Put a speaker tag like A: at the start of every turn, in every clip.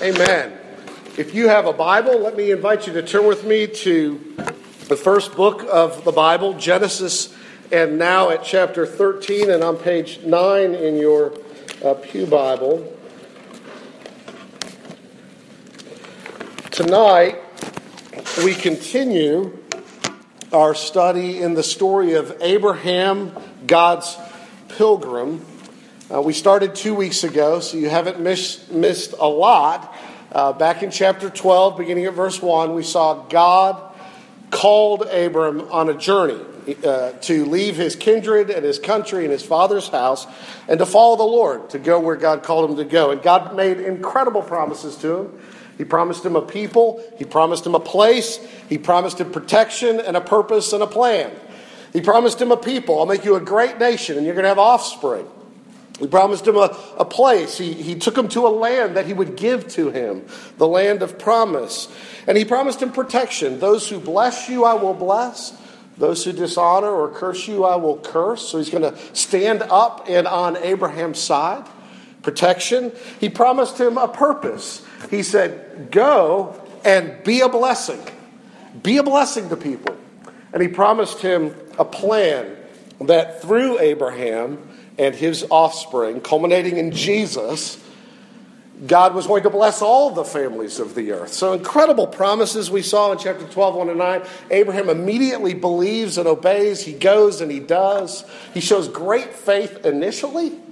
A: Amen. If you have a Bible, let me invite you to turn with me to the first book of the Bible, Genesis, and now at chapter 13 and on page 9 in your uh, Pew Bible. Tonight, we continue our study in the story of Abraham, God's pilgrim. Uh, we started two weeks ago, so you haven't missed, missed a lot. Uh, back in chapter 12, beginning at verse 1, we saw God called Abram on a journey uh, to leave his kindred and his country and his father's house and to follow the Lord, to go where God called him to go. And God made incredible promises to him. He promised him a people, he promised him a place, he promised him protection and a purpose and a plan. He promised him a people. I'll make you a great nation and you're going to have offspring. He promised him a, a place. He, he took him to a land that he would give to him, the land of promise. And he promised him protection. Those who bless you, I will bless. Those who dishonor or curse you, I will curse. So he's going to stand up and on Abraham's side. Protection. He promised him a purpose. He said, Go and be a blessing. Be a blessing to people. And he promised him a plan that through Abraham, and his offspring, culminating in Jesus, God was going to bless all the families of the earth. So, incredible promises we saw in chapter 12, 1 and 9. Abraham immediately believes and obeys. He goes and he does. He shows great faith initially.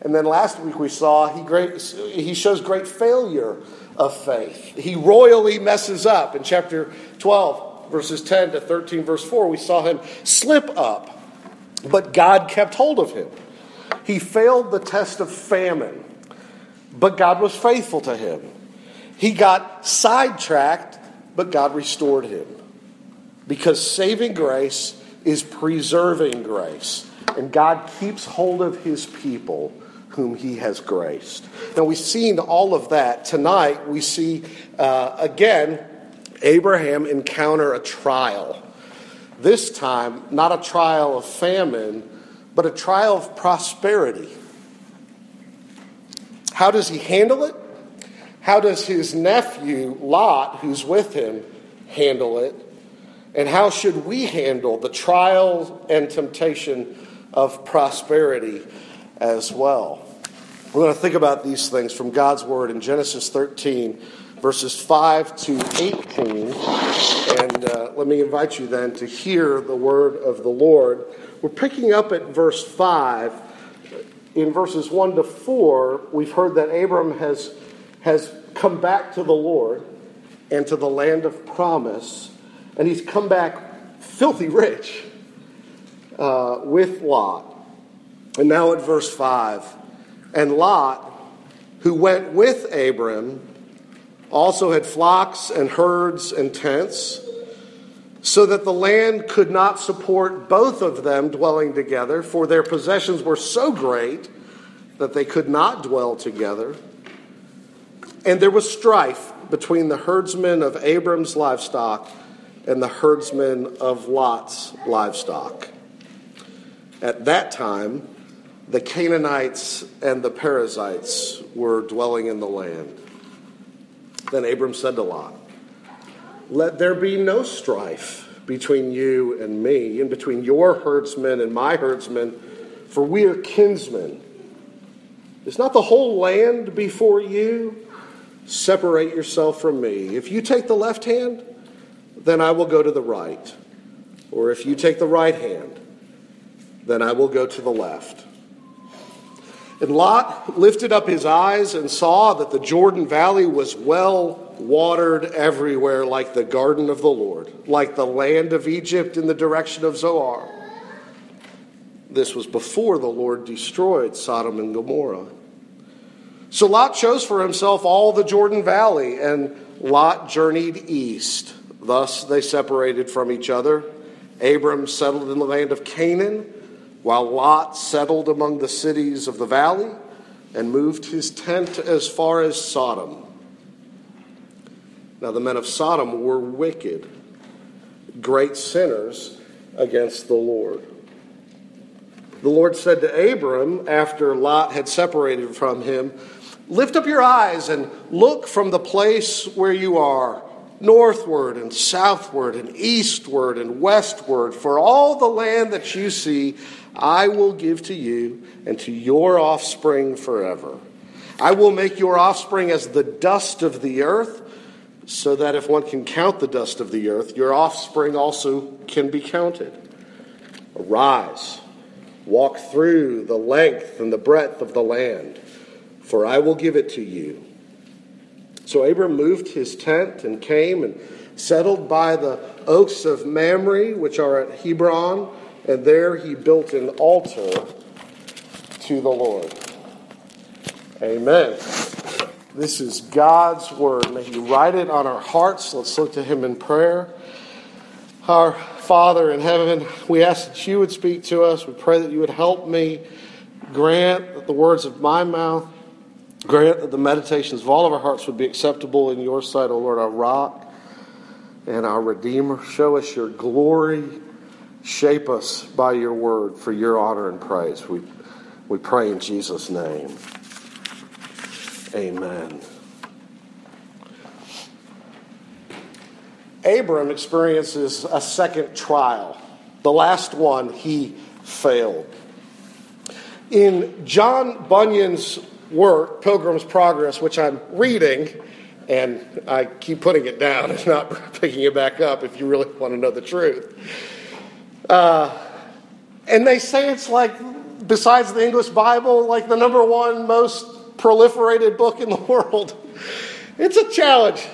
A: and then last week we saw he, great, he shows great failure of faith. He royally messes up. In chapter 12, verses 10 to 13, verse 4, we saw him slip up but God kept hold of him. He failed the test of famine, but God was faithful to him. He got sidetracked, but God restored him. Because saving grace is preserving grace, and God keeps hold of his people whom he has graced. Now, we've seen all of that. Tonight, we see uh, again Abraham encounter a trial. This time, not a trial of famine, but a trial of prosperity. How does he handle it? How does his nephew, Lot, who's with him, handle it? And how should we handle the trial and temptation of prosperity as well? We're going to think about these things from God's Word in Genesis 13, verses 5 to 18. And uh, let me invite you then to hear the word of the Lord. We're picking up at verse 5. In verses 1 to 4, we've heard that Abram has, has come back to the Lord and to the land of promise, and he's come back filthy rich uh, with Lot. And now at verse 5 and Lot, who went with Abram, also had flocks and herds and tents, so that the land could not support both of them dwelling together, for their possessions were so great that they could not dwell together. And there was strife between the herdsmen of Abram's livestock and the herdsmen of Lot's livestock. At that time, the Canaanites and the Perizzites were dwelling in the land. Then Abram said to Lot, Let there be no strife between you and me, and between your herdsmen and my herdsmen, for we are kinsmen. Is not the whole land before you? Separate yourself from me. If you take the left hand, then I will go to the right. Or if you take the right hand, then I will go to the left. And Lot lifted up his eyes and saw that the Jordan Valley was well watered everywhere, like the garden of the Lord, like the land of Egypt in the direction of Zoar. This was before the Lord destroyed Sodom and Gomorrah. So Lot chose for himself all the Jordan Valley, and Lot journeyed east. Thus they separated from each other. Abram settled in the land of Canaan while Lot settled among the cities of the valley and moved his tent as far as Sodom. Now, the men of Sodom were wicked, great sinners against the Lord. The Lord said to Abram, after Lot had separated from him, Lift up your eyes and look from the place where you are, northward and southward and eastward and westward. For all the land that you see, I will give to you and to your offspring forever. I will make your offspring as the dust of the earth, so that if one can count the dust of the earth, your offspring also can be counted. Arise, walk through the length and the breadth of the land for I will give it to you. So Abram moved his tent and came and settled by the oaks of Mamre, which are at Hebron, and there he built an altar to the Lord. Amen. This is God's word. May He write it on our hearts. Let's look to Him in prayer. Our Father in heaven, we ask that you would speak to us. We pray that you would help me grant that the words of my mouth Grant that the meditations of all of our hearts would be acceptable in your sight, O Lord, our rock and our Redeemer. Show us your glory. Shape us by your word for your honor and praise. We, we pray in Jesus' name. Amen. Abram experiences a second trial. The last one, he failed. In John Bunyan's work, Pilgrim's Progress, which I'm reading, and I keep putting it down and not picking it back up if you really want to know the truth. Uh, and they say it's like, besides the English Bible, like the number one most proliferated book in the world. It's a challenge.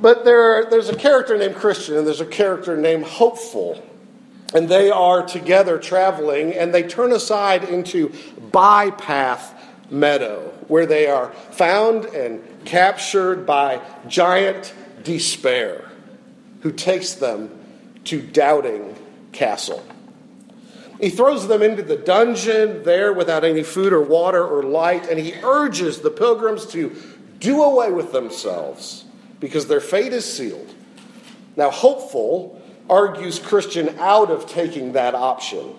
A: But there, there's a character named Christian, and there's a character named Hopeful and they are together traveling, and they turn aside into bypath meadow, where they are found and captured by giant despair, who takes them to Doubting Castle. He throws them into the dungeon there without any food or water or light, and he urges the pilgrims to do away with themselves because their fate is sealed. Now, hopeful argues Christian out of taking that option.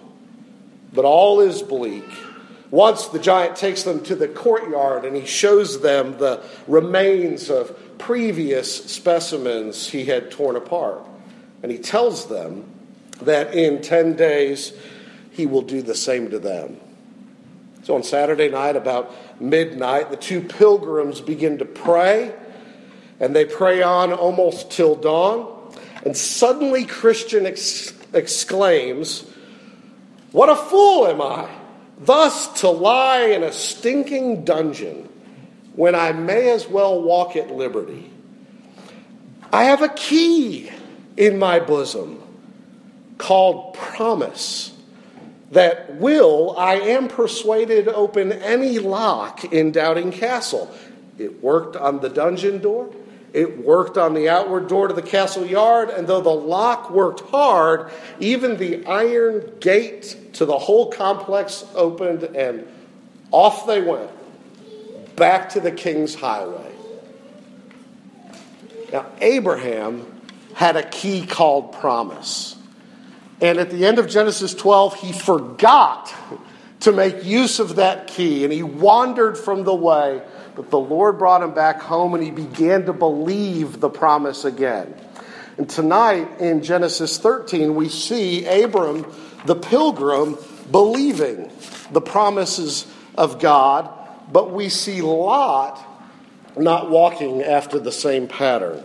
A: But all is bleak. Once the giant takes them to the courtyard and he shows them the remains of previous specimens he had torn apart. And he tells them that in 10 days he will do the same to them. So on Saturday night, about midnight, the two pilgrims begin to pray, and they pray on almost till dawn. And suddenly, Christian ex- exclaims, What a fool am I, thus to lie in a stinking dungeon when I may as well walk at liberty. I have a key in my bosom called promise that will, I am persuaded, open any lock in Doubting Castle. It worked on the dungeon door. It worked on the outward door to the castle yard, and though the lock worked hard, even the iron gate to the whole complex opened, and off they went, back to the king's highway. Now, Abraham had a key called promise. And at the end of Genesis 12, he forgot to make use of that key, and he wandered from the way but the Lord brought him back home and he began to believe the promise again. And tonight in Genesis 13, we see Abram, the pilgrim, believing the promises of God, but we see Lot not walking after the same pattern.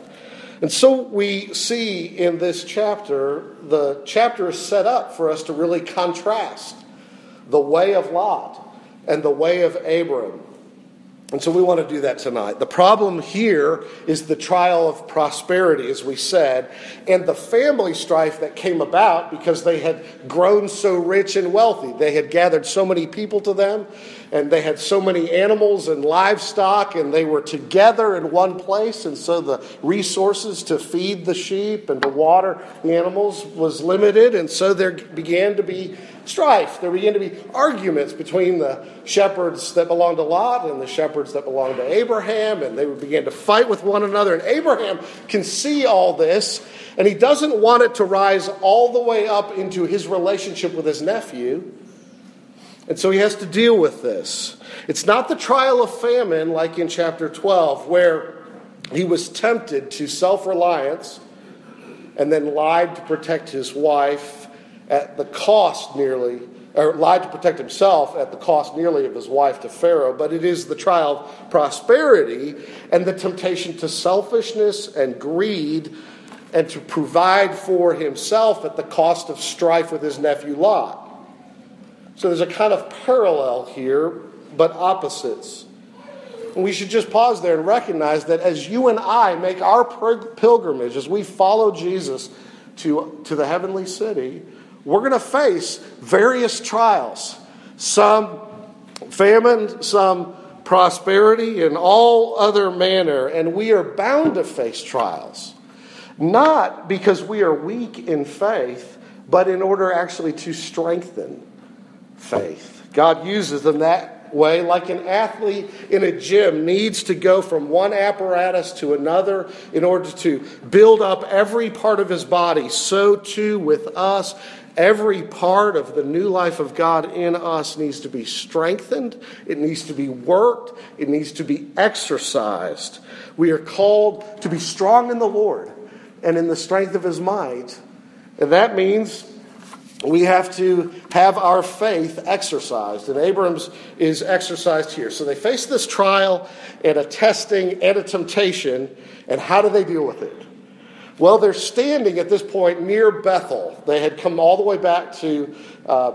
A: And so we see in this chapter, the chapter is set up for us to really contrast the way of Lot and the way of Abram. And so we want to do that tonight. The problem here is the trial of prosperity, as we said, and the family strife that came about because they had grown so rich and wealthy. They had gathered so many people to them, and they had so many animals and livestock, and they were together in one place. And so the resources to feed the sheep and to water the animals was limited. And so there began to be strife. There began to be arguments between the shepherds that belonged to Lot and the shepherds that belonged to Abraham, and they began to fight with one another. And Abraham can see all this, and he doesn't want it to rise all the way up into his relationship with his nephew. And so he has to deal with this. It's not the trial of famine like in chapter 12, where he was tempted to self reliance and then lied to protect his wife at the cost nearly, or lied to protect himself at the cost nearly of his wife to Pharaoh. But it is the trial of prosperity and the temptation to selfishness and greed and to provide for himself at the cost of strife with his nephew Lot. So there's a kind of parallel here, but opposites. And we should just pause there and recognize that as you and I make our pilgrimage, as we follow Jesus to, to the heavenly city, we're going to face various trials. Some famine, some prosperity, and all other manner. And we are bound to face trials. Not because we are weak in faith, but in order actually to strengthen faith. God uses them that way, like an athlete in a gym needs to go from one apparatus to another in order to build up every part of his body. So too with us. Every part of the new life of God in us needs to be strengthened. It needs to be worked. It needs to be exercised. We are called to be strong in the Lord and in the strength of his might. And that means we have to have our faith exercised. And Abram's is exercised here. So they face this trial and a testing and a temptation. And how do they deal with it? Well, they're standing at this point near Bethel. They had come all the way back to uh,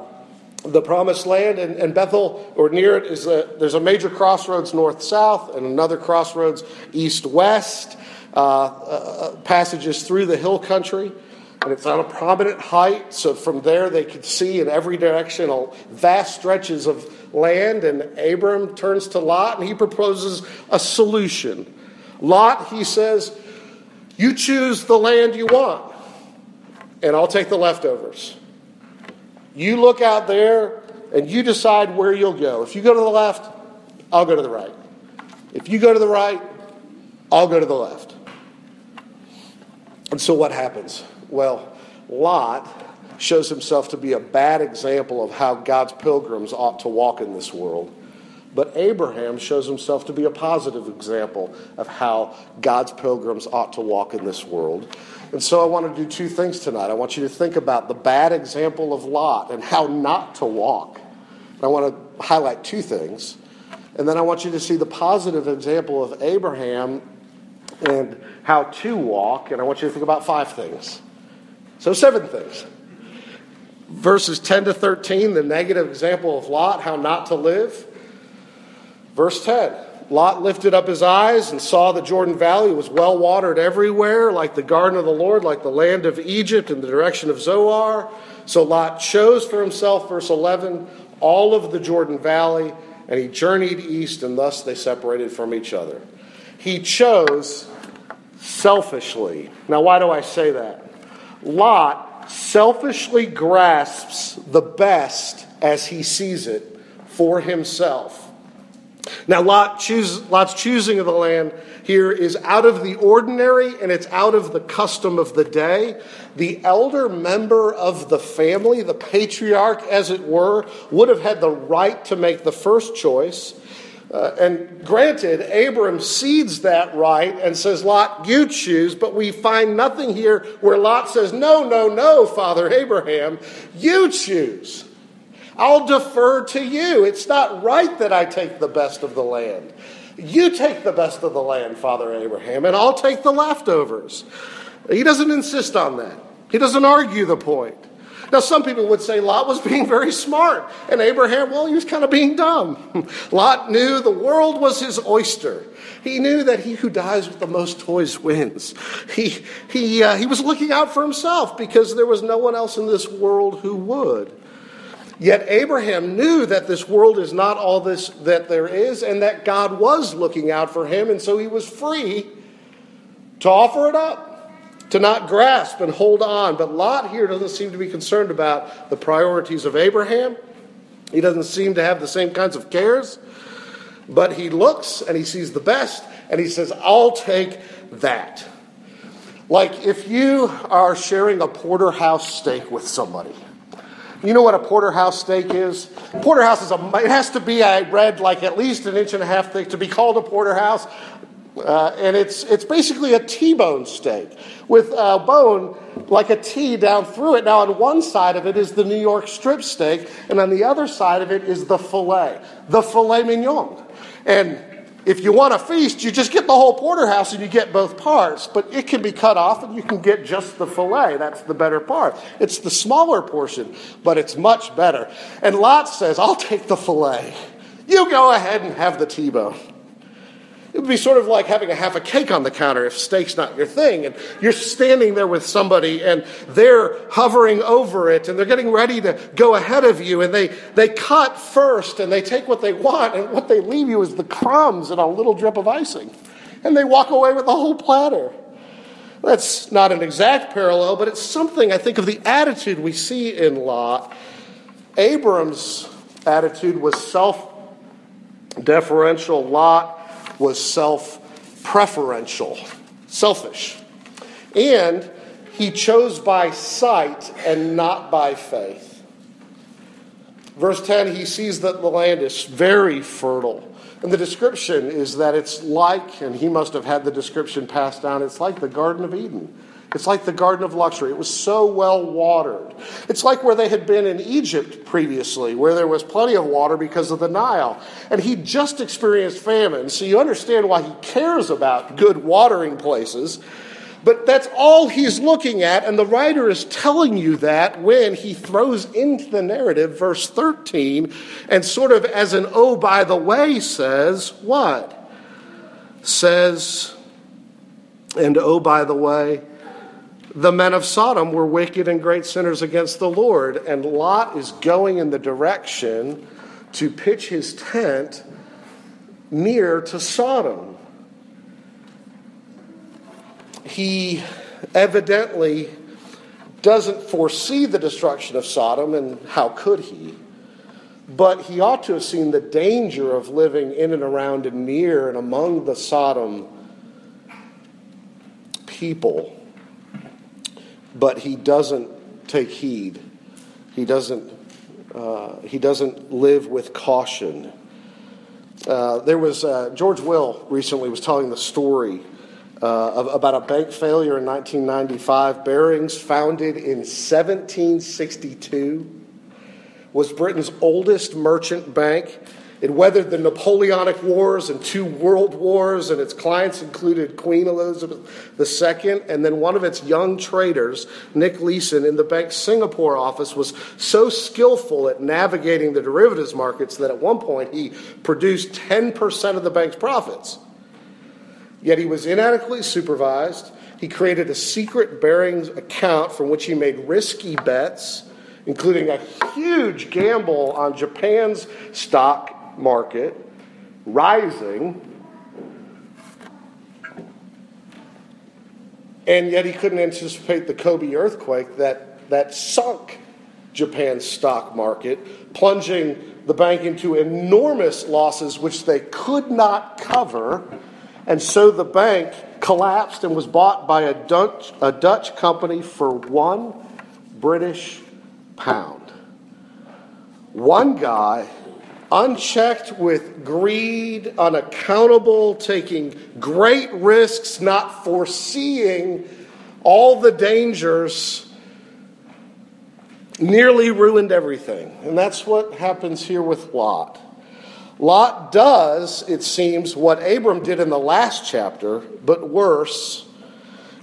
A: the promised land, and, and, Bethel, or near it, is a, there's a major crossroads north south and another crossroads east west, uh, uh, passages through the hill country and it's on a prominent height. So from there, they could see in every direction vast stretches of land. And Abram turns to Lot and he proposes a solution. Lot, he says, You choose the land you want, and I'll take the leftovers. You look out there and you decide where you'll go. If you go to the left, I'll go to the right. If you go to the right, I'll go to the left. And so what happens? Well, Lot shows himself to be a bad example of how God's pilgrims ought to walk in this world. But Abraham shows himself to be a positive example of how God's pilgrims ought to walk in this world. And so I want to do two things tonight. I want you to think about the bad example of Lot and how not to walk. I want to highlight two things. And then I want you to see the positive example of Abraham and how to walk. And I want you to think about five things. So, seven things. Verses 10 to 13, the negative example of Lot, how not to live. Verse 10 Lot lifted up his eyes and saw the Jordan Valley was well watered everywhere, like the garden of the Lord, like the land of Egypt in the direction of Zoar. So Lot chose for himself, verse 11, all of the Jordan Valley, and he journeyed east, and thus they separated from each other. He chose selfishly. Now, why do I say that? Lot selfishly grasps the best as he sees it for himself. Now, Lot choose, Lot's choosing of the land here is out of the ordinary and it's out of the custom of the day. The elder member of the family, the patriarch as it were, would have had the right to make the first choice. Uh, and granted, Abram cedes that right and says, Lot, you choose, but we find nothing here where Lot says, No, no, no, Father Abraham, you choose. I'll defer to you. It's not right that I take the best of the land. You take the best of the land, Father Abraham, and I'll take the leftovers. He doesn't insist on that, he doesn't argue the point. Now, some people would say Lot was being very smart, and Abraham, well, he was kind of being dumb. Lot knew the world was his oyster. He knew that he who dies with the most toys wins. He, he, uh, he was looking out for himself because there was no one else in this world who would. Yet Abraham knew that this world is not all this that there is, and that God was looking out for him, and so he was free to offer it up to not grasp and hold on. But Lot here doesn't seem to be concerned about the priorities of Abraham. He doesn't seem to have the same kinds of cares. But he looks and he sees the best and he says, I'll take that. Like if you are sharing a porterhouse steak with somebody You know what a porterhouse steak is? Porterhouse is a, it has to be, I read, like at least an inch and a half thick to be called a porterhouse. Uh, and it's, it's basically a T-bone steak with a bone like a T down through it. Now, on one side of it is the New York strip steak, and on the other side of it is the filet, the filet mignon. And if you want a feast, you just get the whole porterhouse and you get both parts, but it can be cut off and you can get just the filet. That's the better part. It's the smaller portion, but it's much better. And Lot says, I'll take the filet. You go ahead and have the T bone. It would be sort of like having a half a cake on the counter if steak's not your thing. And you're standing there with somebody and they're hovering over it and they're getting ready to go ahead of you. And they, they cut first and they take what they want. And what they leave you is the crumbs and a little drip of icing. And they walk away with the whole platter. That's not an exact parallel, but it's something I think of the attitude we see in Lot. Abram's attitude was self deferential. Lot was self preferential, selfish. And he chose by sight and not by faith. Verse 10, he sees that the land is very fertile. And the description is that it's like, and he must have had the description passed down, it's like the Garden of Eden. It's like the Garden of Luxury. It was so well watered. It's like where they had been in Egypt previously, where there was plenty of water because of the Nile. And he just experienced famine, so you understand why he cares about good watering places. But that's all he's looking at, and the writer is telling you that when he throws into the narrative verse 13 and sort of as an oh, by the way, says, What? Says, and oh, by the way, the men of Sodom were wicked and great sinners against the Lord, and Lot is going in the direction to pitch his tent near to Sodom. He evidently doesn't foresee the destruction of Sodom, and how could he? But he ought to have seen the danger of living in and around and near and among the Sodom people but he doesn't take heed. He doesn't, uh, he doesn't live with caution. Uh, there was uh, George Will recently was telling the story uh, of, about a bank failure in 1995. Barings, founded in 1762, was Britain's oldest merchant bank. It weathered the Napoleonic Wars and two world wars, and its clients included Queen Elizabeth II. And then one of its young traders, Nick Leeson, in the bank's Singapore office, was so skillful at navigating the derivatives markets that at one point he produced 10% of the bank's profits. Yet he was inadequately supervised. He created a secret Barings account from which he made risky bets, including a huge gamble on Japan's market rising, and yet he couldn't anticipate the Kobe earthquake that, that sunk Japan's stock market, plunging the bank into enormous losses which they could not cover. And so the bank collapsed and was bought by a Dutch, a Dutch company for one British pound. One guy unchecked with greed, unaccountable, taking great risks, not foreseeing all the dangers, nearly ruined everything. And that's what happens here with Lot. Lot does, it seems, what Abram did in the last chapter, but worse.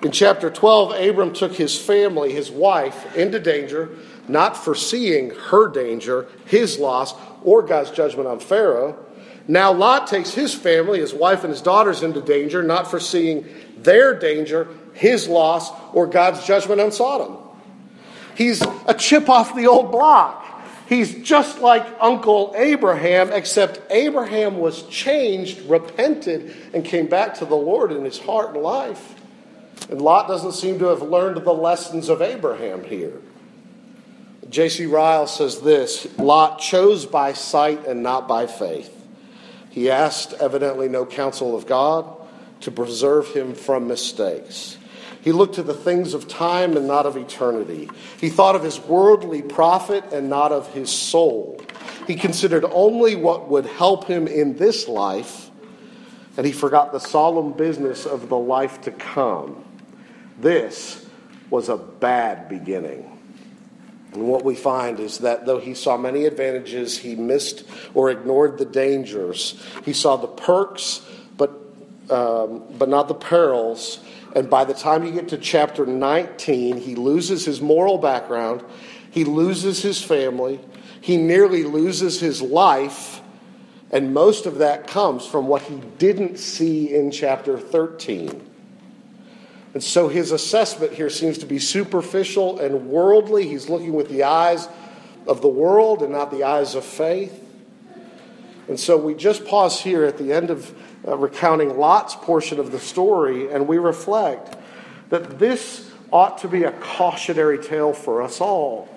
A: In chapter 12, Abram took his family, his wife, into danger, not foreseeing her danger, his loss, or God's judgment on Pharaoh. Now Lot takes his family, his wife and his daughters into danger, not foreseeing their danger, his loss, or God's judgment on Sodom. He's a chip off the old block. He's just like Uncle Abraham, except Abraham was changed, repented, and came back to the Lord in his heart and life. And Lot doesn't seem to have learned the lessons of Abraham here. J.C. Ryle says this Lot chose by sight and not by faith. He asked, evidently, no counsel of God to preserve him from mistakes. He looked to the things of time and not of eternity. He thought of his worldly profit and not of his soul. He considered only what would help him in this life, and he forgot the solemn business of the life to come. This was a bad beginning. And what we find is that though he saw many advantages, he missed or ignored the dangers. He saw the perks, but, um, but not the perils. And by the time you get to chapter 19, he loses his moral background, he loses his family, he nearly loses his life. And most of that comes from what he didn't see in chapter 13. And so his assessment here seems to be superficial and worldly. He's looking with the eyes of the world and not the eyes of faith. And so we just pause here at the end of uh, recounting Lot's portion of the story, and we reflect that this ought to be a cautionary tale for us all.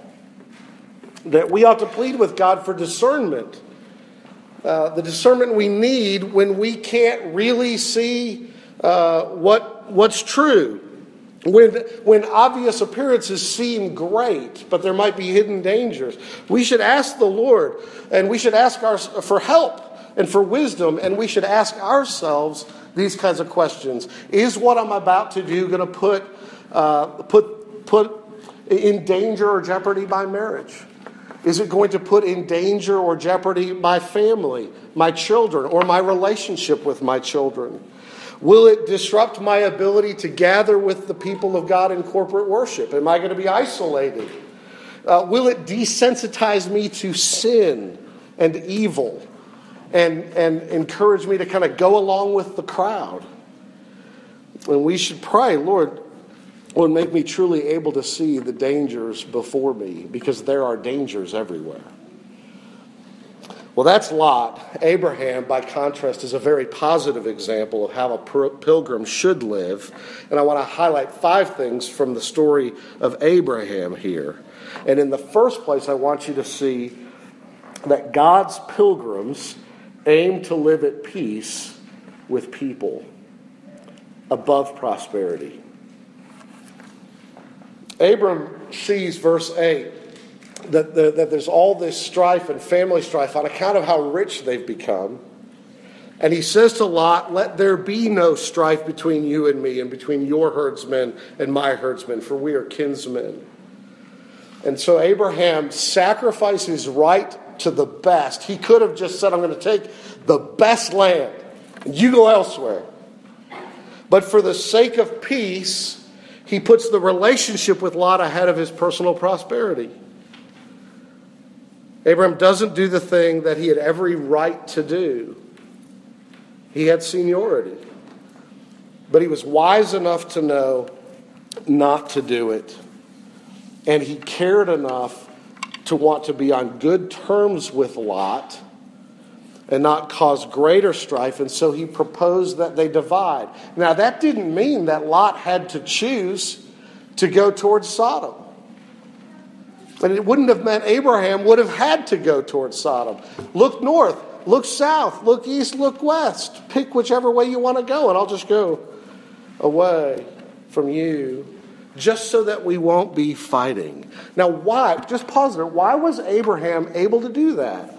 A: That we ought to plead with God for discernment. Uh, the discernment we need when we can't really see uh, what, what's true. When, when obvious appearances seem great, but there might be hidden dangers, we should ask the Lord and we should ask our, for help and for wisdom, and we should ask ourselves these kinds of questions. Is what I'm about to do going to put, uh, put, put in danger or jeopardy my marriage? Is it going to put in danger or jeopardy my family, my children, or my relationship with my children? Will it disrupt my ability to gather with the people of God in corporate worship? Am I going to be isolated? Uh, will it desensitize me to sin and evil? and, and encourage me to kind of go along with the crowd. And we should pray, Lord, Lord, make me truly able to see the dangers before me because there are dangers everywhere. Well, that's Lot. Abraham, by contrast, is a very positive example of how a pilgrim should live. And I want to highlight five things from the story of Abraham here. And in the first place, I want you to see that God's pilgrims aim to live at peace with people above prosperity. Abram sees verse 8 that, that there's all this strife and family strife on account of how rich they've become. And he says to Lot, Let there be no strife between you and me, and between your herdsmen and my herdsmen, for we are kinsmen. And so Abraham sacrifices right to the best. He could have just said, I'm going to take the best land, and you go elsewhere. But for the sake of peace, he puts the relationship with Lot ahead of his personal prosperity. Abraham doesn't do the thing that he had every right to do. He had seniority. But he was wise enough to know not to do it. And he cared enough to want to be on good terms with Lot and not cause greater strife, and so he proposed that they divide. Now, that didn't mean that Lot had to choose to go towards Sodom. And it wouldn't have meant Abraham would have had to go towards Sodom. Look north, look south, look east, look west. Pick whichever way you want to go, and I'll just go away from you just so that we won't be fighting. Now, why? Just pause there. Why was Abraham able to do that?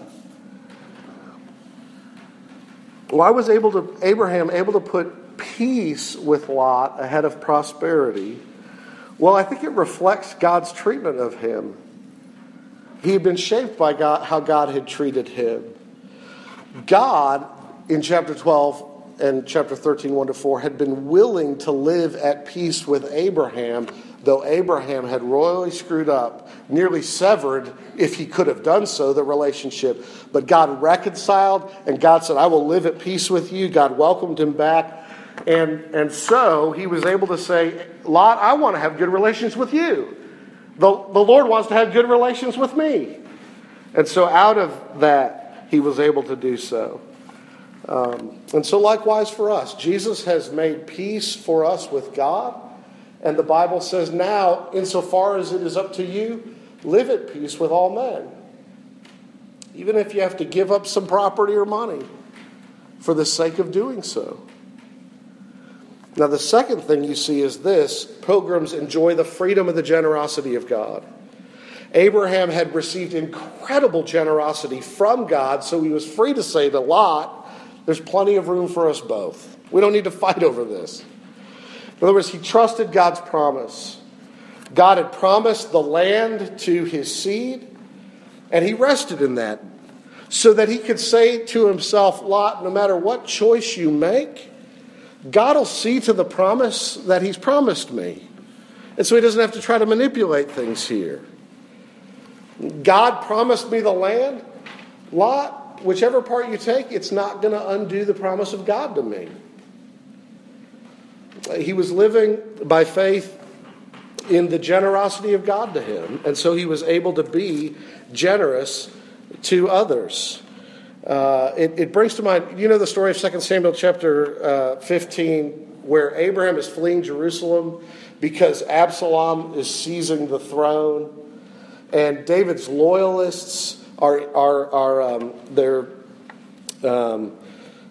A: Why was able to, Abraham able to put peace with Lot ahead of prosperity? Well, I think it reflects God's treatment of him. He had been shaped by God, how God had treated him. God, in chapter 12, and chapter 13, 1 to 4, had been willing to live at peace with Abraham, though Abraham had royally screwed up, nearly severed, if he could have done so, the relationship. But God reconciled, and God said, I will live at peace with you. God welcomed him back. And, and so he was able to say, Lot, I want to have good relations with you. The, the Lord wants to have good relations with me. And so out of that, he was able to do so. Um, and so, likewise for us, Jesus has made peace for us with God. And the Bible says, now, insofar as it is up to you, live at peace with all men. Even if you have to give up some property or money for the sake of doing so. Now, the second thing you see is this pilgrims enjoy the freedom of the generosity of God. Abraham had received incredible generosity from God, so he was free to say to Lot, There's plenty of room for us both. We don't need to fight over this. In other words, he trusted God's promise. God had promised the land to his seed, and he rested in that so that he could say to himself, Lot, no matter what choice you make, God will see to the promise that he's promised me. And so he doesn't have to try to manipulate things here. God promised me the land. Lot, whichever part you take, it's not going to undo the promise of God to me. He was living by faith in the generosity of God to him, and so he was able to be generous to others. Uh, it, it, brings to mind, you know, the story of 2 Samuel chapter uh, 15, where Abraham is fleeing Jerusalem because Absalom is seizing the throne, and David's loyalists are are are um, they're um,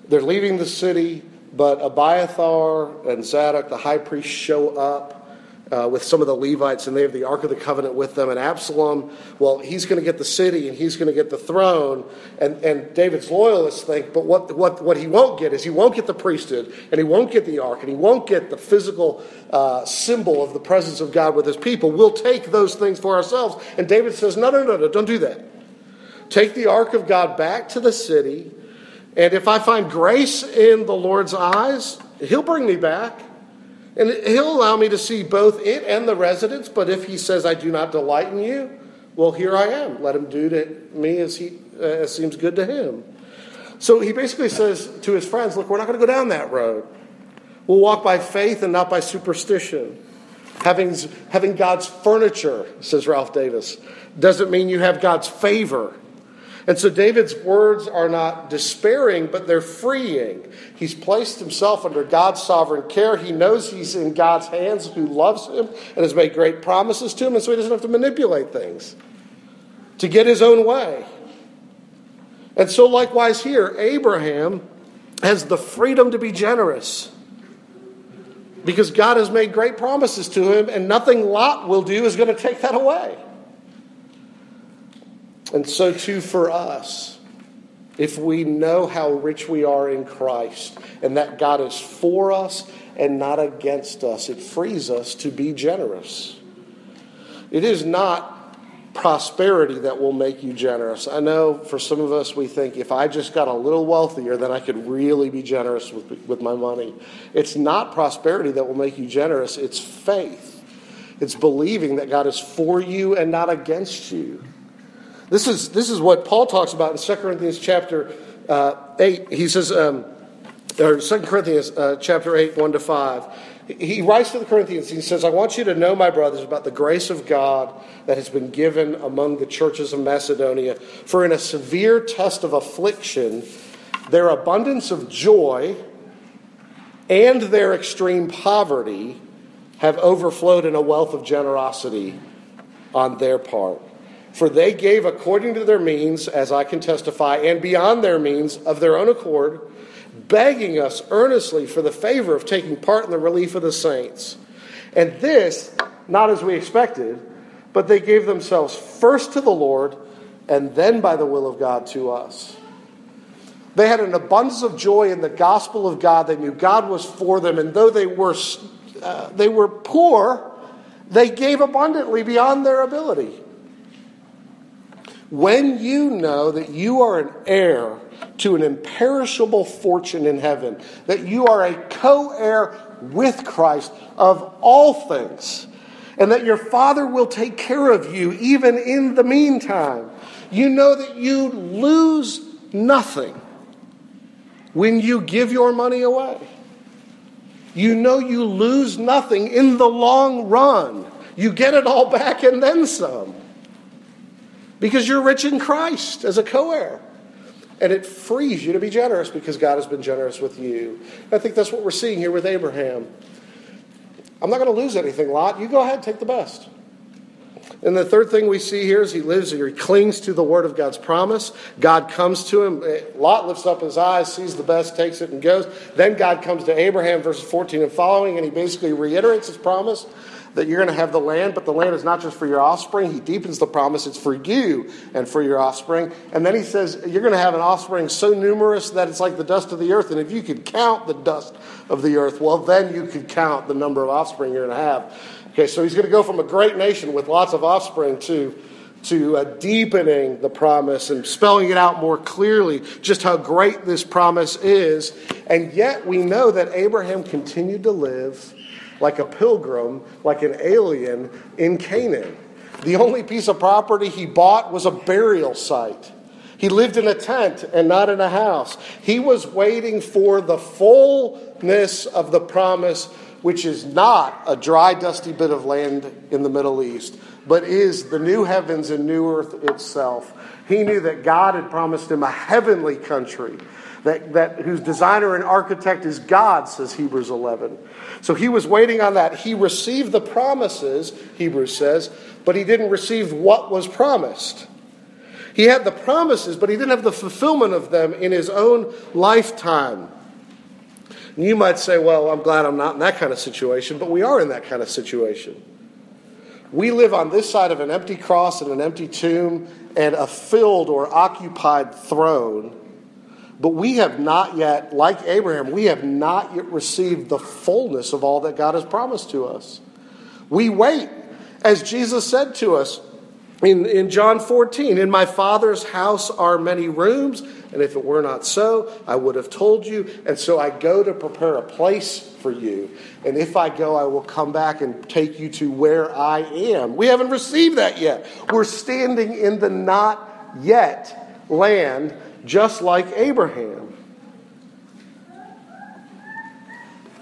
A: they're leaving the city, but Abiathar and Zadok, the high priest, show up uh, with some of the Levites, and they have the Ark of the Covenant with them. And Absalom, well, he's going to get the city and he's going to get the throne. And, and David's loyalists think, but what, what, what he won't get is he won't get the priesthood, and he won't get the Ark, and he won't get the physical uh, symbol of the presence of God with his people. We'll take those things for ourselves. And David says, no, no, no, no, don't do that. Take the Ark of God back to the city, and if I find grace in the Lord's eyes, he'll bring me back. And he'll allow me to see both it and the residents, but if he says, I do not delight in you, well, here I am. Let him do to me as, he, uh, as seems good to him. So he basically says to his friends, Look, we're not going to go down that road. We'll walk by faith and not by superstition. Having, having God's furniture, says Ralph Davis, doesn't mean you have God's favor. And so David's words are not despairing, but they're freeing. He's placed himself under God's sovereign care. He knows he's in God's hands who loves him and has made great promises to him, and so he doesn't have to manipulate things to get his own way. And so, likewise, here, Abraham has the freedom to be generous because God has made great promises to him, and nothing Lot will do is going to take that away. And so, too, for us, if we know how rich we are in Christ and that God is for us and not against us, it frees us to be generous. It is not prosperity that will make you generous. I know for some of us, we think if I just got a little wealthier, then I could really be generous with, with my money. It's not prosperity that will make you generous, it's faith. It's believing that God is for you and not against you. This is, this is what Paul talks about in 2 Corinthians chapter uh, 8. He says, um, or 2 Corinthians uh, chapter 8, 1 to 5. He writes to the Corinthians, he says, I want you to know, my brothers, about the grace of God that has been given among the churches of Macedonia. For in a severe test of affliction, their abundance of joy and their extreme poverty have overflowed in a wealth of generosity on their part. For they gave according to their means, as I can testify, and beyond their means of their own accord, begging us earnestly for the favor of taking part in the relief of the saints. And this, not as we expected, but they gave themselves first to the Lord and then by the will of God to us. They had an abundance of joy in the gospel of God. They knew God was for them, and though they were, uh, they were poor, they gave abundantly beyond their ability. When you know that you are an heir to an imperishable fortune in heaven, that you are a co heir with Christ of all things, and that your Father will take care of you even in the meantime, you know that you lose nothing when you give your money away. You know you lose nothing in the long run. You get it all back and then some because you're rich in Christ as a co heir. And it frees you to be generous because God has been generous with you. I think that's what we're seeing here with Abraham. I'm not going to lose anything, Lot. You go ahead, take the best. And the third thing we see here is he lives or he clings to the word of God's promise. God comes to him. Eh, Lot lifts up his eyes, sees the best, takes it, and goes. Then God comes to Abraham, verses 14 and following, and he basically reiterates his promise that you're going to have the land, but the land is not just for your offspring. He deepens the promise, it's for you and for your offspring. And then he says, You're going to have an offspring so numerous that it's like the dust of the earth. And if you could count the dust of the earth, well, then you could count the number of offspring you're going to have. Okay, so he's going to go from a great nation with lots of offspring to to uh, deepening the promise and spelling it out more clearly just how great this promise is. And yet we know that Abraham continued to live like a pilgrim, like an alien in Canaan. The only piece of property he bought was a burial site. He lived in a tent and not in a house. He was waiting for the fullness of the promise, which is not a dry, dusty bit of land in the Middle East, but is the new heavens and new earth itself. He knew that God had promised him a heavenly country that, that whose designer and architect is God, says Hebrews 11. So he was waiting on that. He received the promises, Hebrews says, but he didn't receive what was promised. He had the promises, but he didn't have the fulfillment of them in his own lifetime. And you might say, well, I'm glad I'm not in that kind of situation, but we are in that kind of situation. We live on this side of an empty cross and an empty tomb and a filled or occupied throne but we have not yet, like Abraham, we have not yet received the fullness of all that God has promised to us. We wait, as Jesus said to us in, in John 14 In my Father's house are many rooms, and if it were not so, I would have told you. And so I go to prepare a place for you. And if I go, I will come back and take you to where I am. We haven't received that yet. We're standing in the not yet land just like Abraham.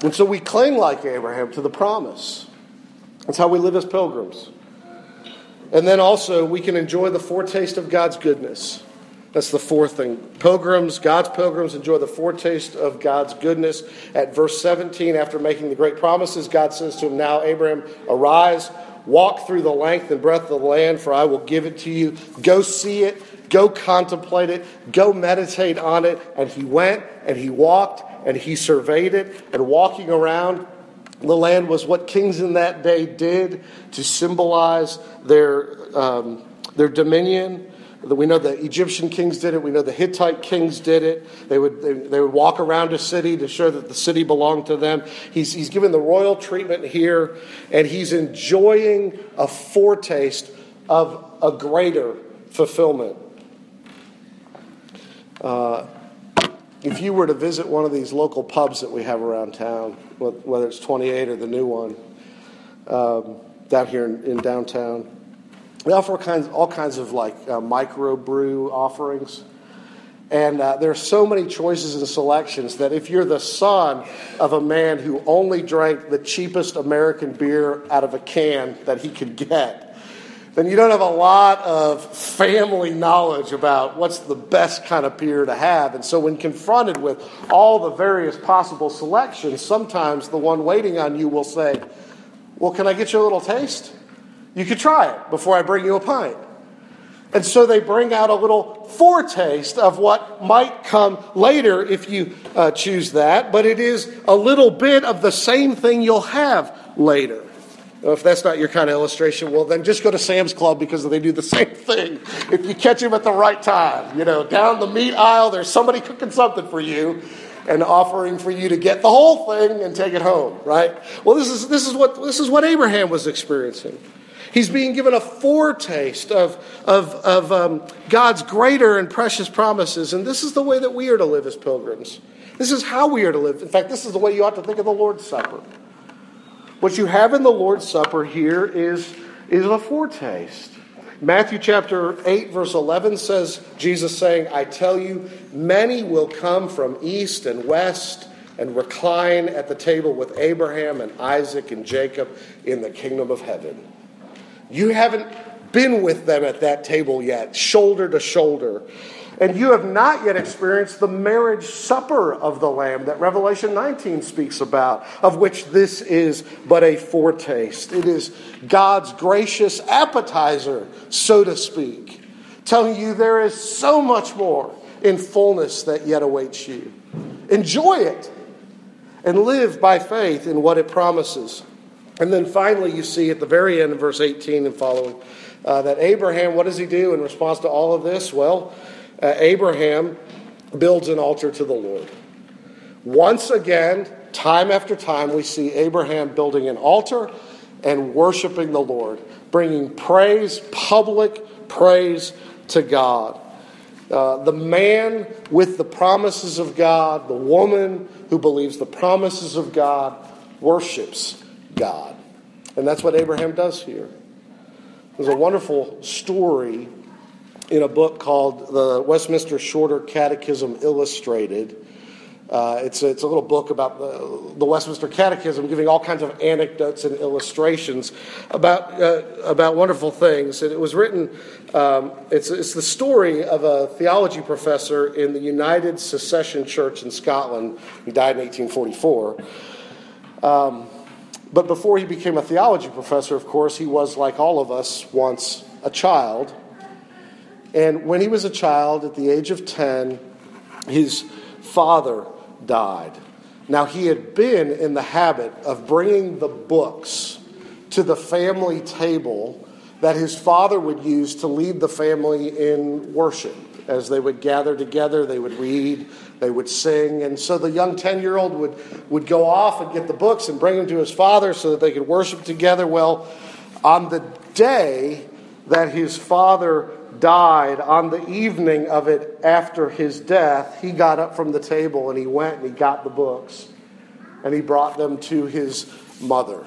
A: And so we cling like Abraham to the promise. That's how we live as pilgrims. And then also, we can enjoy the foretaste of God's goodness. That's the fourth thing. Pilgrims, God's pilgrims, enjoy the foretaste of God's goodness. At verse 17, after making the great promises, God says to him, Now, Abraham, arise, walk through the length and breadth of the land, for I will give it to you. Go see it Go contemplate it, go meditate on it. And he went and he walked and he surveyed it. And walking around the land was what kings in that day did to symbolize their, um, their dominion. We know the Egyptian kings did it. We know the Hittite kings did it. They would, they, they, would walk around a city to show that the city belonged to them. He's, he's given the royal treatment here, and he's enjoying a foretaste of a greater fulfillment. Uh, if you were to visit one of these local pubs that we have around town, whether it's 28 or the new one um, down here in, in, downtown, they offer kinds, all kinds of like uh, micro brew offerings. And uh, there are so many choices and selections that if you're the son of a man who only drank the cheapest American beer out of a can that he could get, then you don't have a lot of family knowledge about what's the best kind of beer to have. And so, when confronted with all the various possible selections, sometimes the one waiting on you will say, Well, can I get you a little taste? You could try it before I bring you a pint. And so they bring out a little foretaste of what might come later if you uh, choose that, but it is a little bit of the same thing you'll have later. If that's not your kind of illustration, well, then just go to Sam's Club because they do the same thing. If you catch him at the right time, you know, down the meat aisle, there's somebody cooking something for you and offering for you to get the whole thing and take it home, right? Well, this is, this is, what, this is what Abraham was experiencing. He's being given a foretaste of, of, of um, God's greater and precious promises, and this is the way that we are to live as pilgrims. This is how we are to live. In fact, this is the way you ought to think of the Lord's Supper. What you have in the Lord's Supper here is, is a foretaste. Matthew chapter 8, verse 11 says, Jesus saying, I tell you, many will come from east and west and recline at the table with Abraham and Isaac and Jacob in the kingdom of heaven. You haven't been with them at that table yet, shoulder to shoulder. And you have not yet experienced the marriage supper of the Lamb that Revelation 19 speaks about, of which this is but a foretaste. It is God's gracious appetizer, so to speak, telling you there is so much more in fullness that yet awaits you. Enjoy it and live by faith in what it promises. And then finally, you see at the very end of verse 18 and following uh, that Abraham, what does he do in response to all of this? Well, uh, Abraham builds an altar to the Lord. Once again, time after time, we see Abraham building an altar and worshiping the Lord, bringing praise, public praise to God. Uh, the man with the promises of God, the woman who believes the promises of God, worships God. And that's what Abraham does here. There's a wonderful story in a book called the Westminster Shorter Catechism Illustrated. Uh, it's, a, it's a little book about the, the, Westminster Catechism, giving all kinds of anecdotes and illustrations about, uh, about wonderful things. And it was written, um, it's, it's the story of a theology professor in the United Secession Church in Scotland. He died in 1844. Um, but before he became a theology professor, of course, he was, like all of us, once a child and when he was a child, at the age of 10, his father died. Now, he had been in the habit of bringing the books to the family table that his father would use to lead the family in worship. As they would gather together, they would read, they would sing. And so the young 10 year old would, would go off and get the books and bring them to his father so that they could worship together. Well, on the day that his father died, on the evening of it after his death, he got up from the table and he went and he got the books and he brought them to his mother.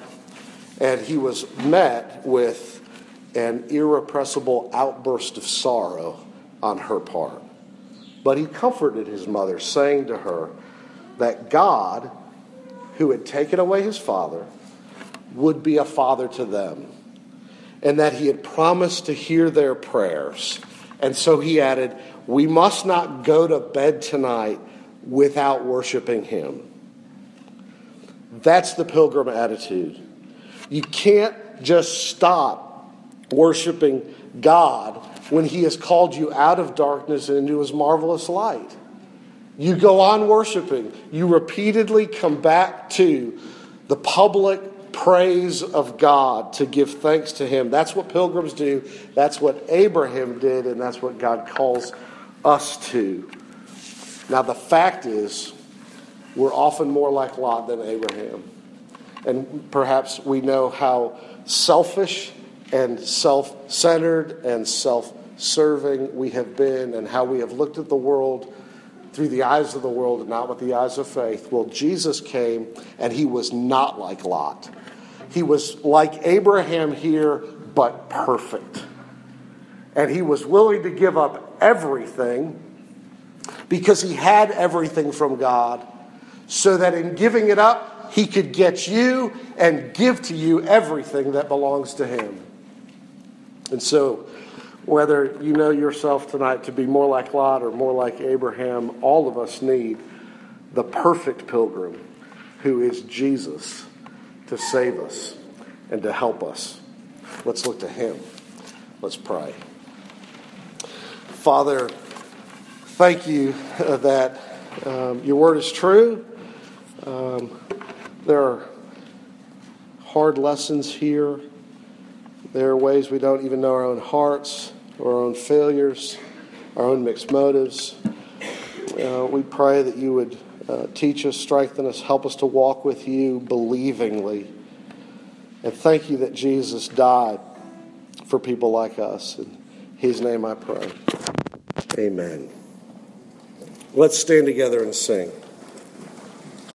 A: And he was met with an irrepressible outburst of sorrow on her part. But he comforted his mother, saying to her that God, who had taken away his father, would be a father to them and that he had promised to hear their prayers. And so he added, We must not go to bed tonight without worshiping him. That's the pilgrim attitude. You can't just stop worshiping God when he has called you out of darkness and into his marvelous light. You go on worshiping. You repeatedly come back to the public praise of God, to give thanks to Him. That's what pilgrims do. That's what Abraham did, and that's what God calls us to. Now, the fact is, we're often more like Lot than Abraham. And perhaps we know how selfish and self centered and self serving we have been, and how we have looked at the world through the eyes of the world and not with the eyes of faith. Well, Jesus came and he was not like Lot. He was like Abraham here, but perfect. And he was willing to give up everything because he had everything from God, so that in giving it up, he could get you and give to you everything that belongs to him. And so, whether you know yourself tonight to be more like Lot or more like Abraham, all of us need the perfect pilgrim who is Jesus to save us and to help us. Let's look to Him. Let's pray. Father, thank you uh, that um, your word is true. Um, there are hard lessons here. There are ways we don't even know our own hearts, our own failures, our own mixed motives. Uh, we pray that you would uh, teach us, strengthen us, help us to walk with you believingly. And thank you that Jesus died for people like us. In his name I pray. Amen. Let's stand together and sing.